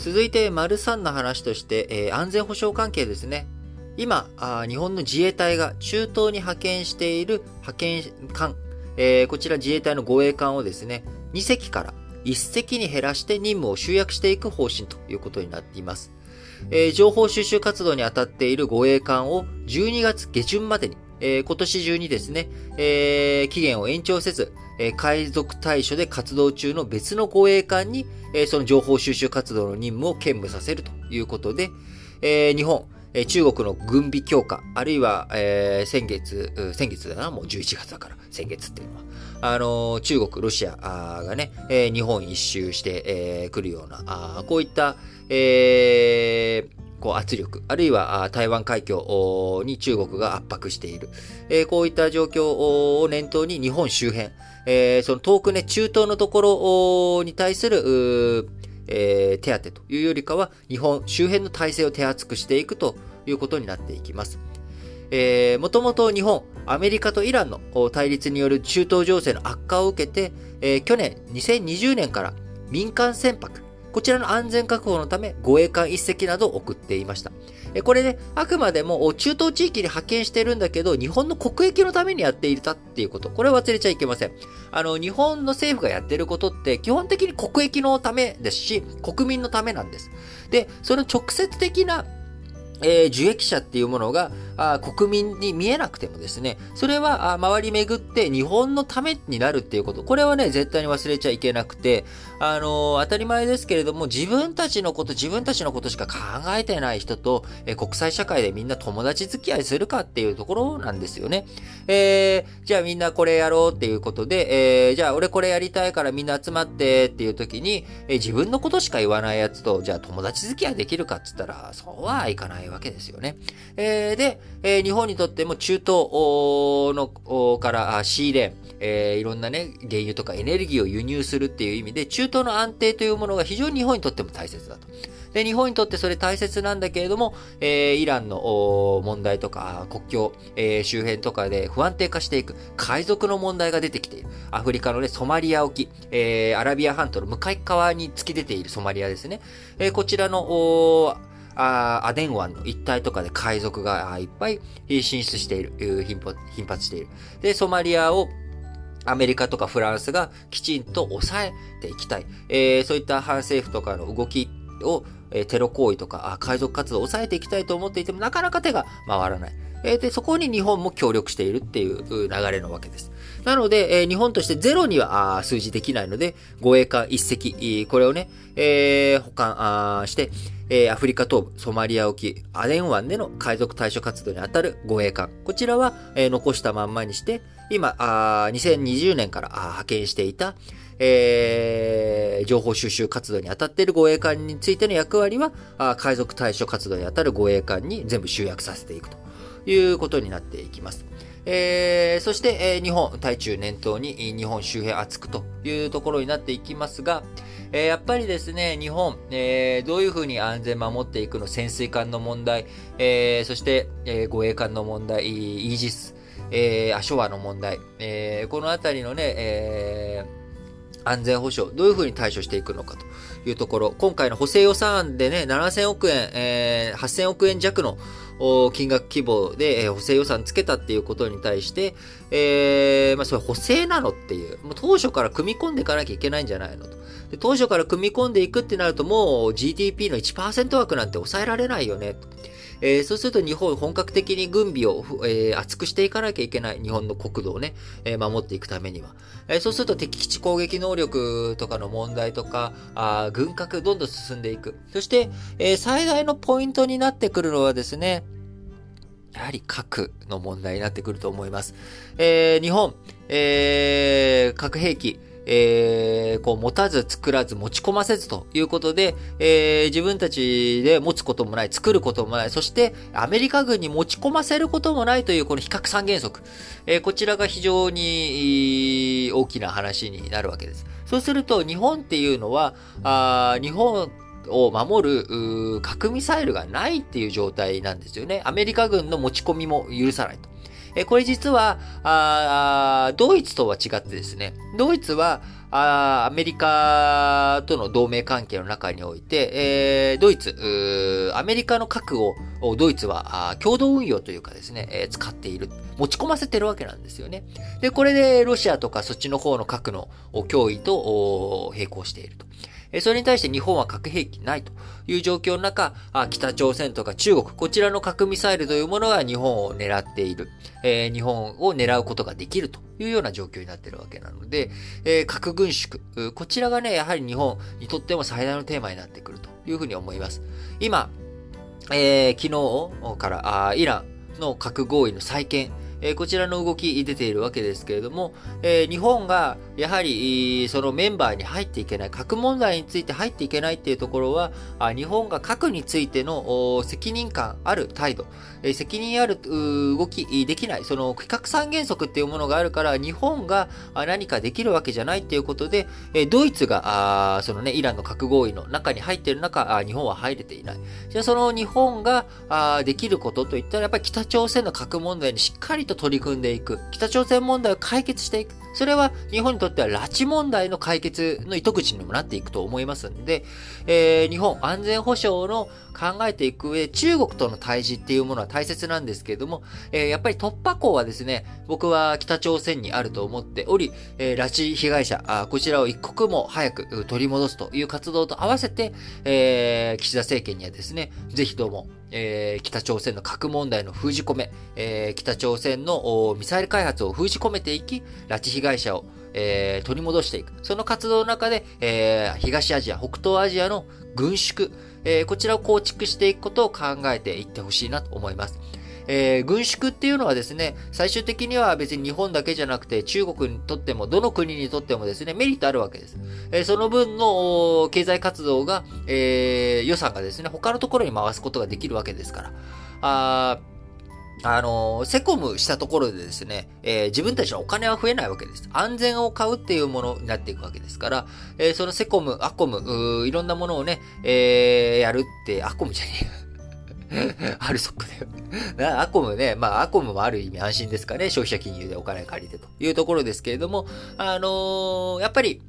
続いて、丸3の話として、えー、安全保障関係ですね。今あ、日本の自衛隊が中東に派遣している派遣艦、えー、こちら自衛隊の護衛艦をですね、2隻から1隻に減らして任務を集約していく方針ということになっています。えー、情報収集活動に当たっている護衛艦を12月下旬までに、えー、今年中にですね、えー、期限を延長せず、え、海賊対処で活動中の別の護衛艦に、え、その情報収集活動の任務を兼務させるということで、え、日本、え、中国の軍備強化、あるいは、え、先月、先月だな、もう11月だから、先月っていうのは、あの、中国、ロシアがね、え、日本一周して、えー、るような、あこういった、えー、こう圧力、あるいは台湾海峡に中国が圧迫している。こういった状況を念頭に日本周辺、えー、その遠くね、中東のところに対する、えー、手当というよりかは、日本周辺の体制を手厚くしていくということになっていきます。えー、もともと日本、アメリカとイランの対立による中東情勢の悪化を受けて、えー、去年2020年から民間船舶、こちらの安全確保のため護衛艦一隻などを送っていました。これね、あくまでも中東地域に派遣してるんだけど、日本の国益のためにやっていたっていうこと。これは忘れちゃいけません。あの、日本の政府がやってることって基本的に国益のためですし、国民のためなんです。で、その直接的なえー、受益者っていうものがあ国民に見えなくてもですね、それはあ周り巡って日本のためになるっていうこと、これはね、絶対に忘れちゃいけなくて、あのー、当たり前ですけれども、自分たちのこと、自分たちのことしか考えてない人と、え、国際社会でみんな友達付き合いするかっていうところなんですよね。えー、じゃあみんなこれやろうっていうことで、えー、じゃあ俺これやりたいからみんな集まってっていう時に、え、自分のことしか言わないやつと、じゃあ友達付き合いできるかって言ったら、そうはいかないわけですよね。えー、で、えー、日本にとっても中東のから仕入れ、えー、いろんなね、原油とかエネルギーを輸入するっていう意味で、中東の安定というものが非常に日本にとっても大切だと。で、日本にとってそれ大切なんだけれども、えー、イランの問題とか、国境、えー、周辺とかで不安定化していく、海賊の問題が出てきている。アフリカのね、ソマリア沖、えー、アラビア半島の向かい側に突き出ているソマリアですね。えー、こちらの、あアデン湾の一帯とかで海賊がいっぱい進出している、頻発している。で、ソマリアをアメリカとかフランスがきちんと抑えていきたい。えー、そういった反政府とかの動きを、えー、テロ行為とか海賊活動を抑えていきたいと思っていてもなかなか手が回らない。えー、で、そこに日本も協力しているっていう流れのわけです。なので、えー、日本としてゼロには数字できないので、護衛艦一隻、これをね、えー、保管して、えー、アフリカ東部、ソマリア沖、アデン湾での海賊対処活動にあたる護衛艦。こちらは、えー、残したまんまにして、今、あ2020年から派遣していた、えー、情報収集活動に当たっている護衛艦についての役割は、あ海賊対処活動に当たる護衛艦に全部集約させていくということになっていきます。えー、そして、えー、日本、対中念頭に日本周辺厚くというところになっていきますが、えー、やっぱりですね、日本、えー、どういうふうに安全守っていくの潜水艦の問題、えー、そして、えー、護衛艦の問題、イージス、えー、アショワの問題、えー、このあたりのね、えー、安全保障、どういうふうに対処していくのかというところ、今回の補正予算案でね、7000億円、えー、8000億円弱の金額規模で、え、補正予算つけたっていうことに対して、えー、まあ、それ補正なのっていう、もう当初から組み込んでいかなきゃいけないんじゃないのと。で当初から組み込んでいくってなるともう GDP の1%枠なんて抑えられないよね。えー、そうすると日本本格的に軍備を、えー、厚くしていかなきゃいけない。日本の国土をね、えー、守っていくためには。え、そうすると敵基地攻撃能力とかの問題とか、あ軍拡どんどん進んでいく。そして、え、最大のポイントになってくるのはですね、やはり核の問題になってくると思います。え、日本、え、核兵器、えー、こう持たず作らず持ち込ませずということで、えー、自分たちで持つこともない、作ることもない、そしてアメリカ軍に持ち込ませることもないというこの非核三原則、えー、こちらが非常に大きな話になるわけです。そうすると日本っていうのは、あ日本を守る核ミサイルがないっていう状態なんですよね。アメリカ軍の持ち込みも許さないと。えこれ実は、あドイツとは違ってですね、ドイツは、あアメリカとの同盟関係の中において、えー、ドイツ、アメリカの核をドイツは共同運用というかですね、えー、使っている。持ち込ませてるわけなんですよね。で、これでロシアとかそっちの方の核の脅威と並行していると。それに対して日本は核兵器ないという状況の中、北朝鮮とか中国、こちらの核ミサイルというものが日本を狙っている、えー、日本を狙うことができるというような状況になっているわけなので、えー、核軍縮、こちらがね、やはり日本にとっても最大のテーマになってくるというふうに思います。今、えー、昨日からあイランの核合意の再建、えこちらの動き出ているわけですけれども、え日本がやはりそのメンバーに入っていけない、核問題について入っていけないっていうところは、あ日本が核についての責任感ある態度、え責任ある動きできない、その非核三原則っていうものがあるから、日本が何かできるわけじゃないっていうことで、えドイツがあ、そのね、イランの核合意の中に入っている中、あ日本は入れていない。じゃその日本があできることといったら、やっぱり北朝鮮の核問題にしっかりと取り組んでいく。北朝鮮問題を解決していく。それは日本にとっては拉致問題の解決の糸口にもなっていくと思いますんで、えー、日本安全保障の考えていく上で、中国との対峙っていうものは大切なんですけれども、えー、やっぱり突破口はですね、僕は北朝鮮にあると思っており、えー、拉致被害者あ、こちらを一刻も早く取り戻すという活動と合わせて、えー、岸田政権にはですね、ぜひとも、えー、北朝鮮の核問題の封じ込め、えー、北朝鮮のミサイル開発を封じ込めていき、拉致被害者を、えー、取り戻していく。その活動の中で、えー、東アジア、北東アジアの軍縮、えー、こちらを構築していくことを考えていってほしいなと思います。えー、軍縮っていうのはですね、最終的には別に日本だけじゃなくて中国にとっても、どの国にとってもですね、メリットあるわけです。えー、その分の経済活動が、えー、予算がですね、他のところに回すことができるわけですから。あーあの、セコムしたところでですね、えー、自分たちのお金は増えないわけです。安全を買うっていうものになっていくわけですから、えー、そのセコム、アコム、いろんなものをね、えー、やるって、アコムじゃねえ アルソックだよ。アコムね、まあ、アコムもある意味安心ですかね。消費者金融でお金借りてというところですけれども、あのー、やっぱり、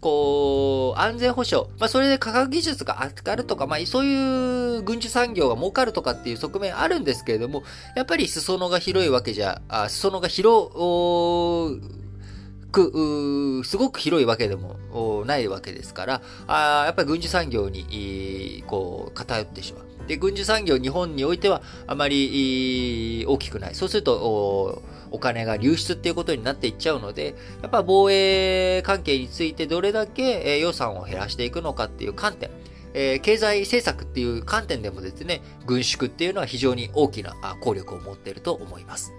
こう、安全保障。まあ、それで科学技術が上がるとか、まあ、そういう軍需産業が儲かるとかっていう側面あるんですけれども、やっぱり裾野が広いわけじゃ、あ裾野が広く、すごく広いわけでもないわけですから、あやっぱり軍需産業に、こう、偏ってしまう。で、軍需産業、日本においてはあまり大きくない。そうすると、お金が流出っていうことになっていっちゃうので、やっぱ防衛関係についてどれだけ予算を減らしていくのかっていう観点、えー、経済政策っていう観点でもですね、軍縮っていうのは非常に大きな効力を持っていると思います。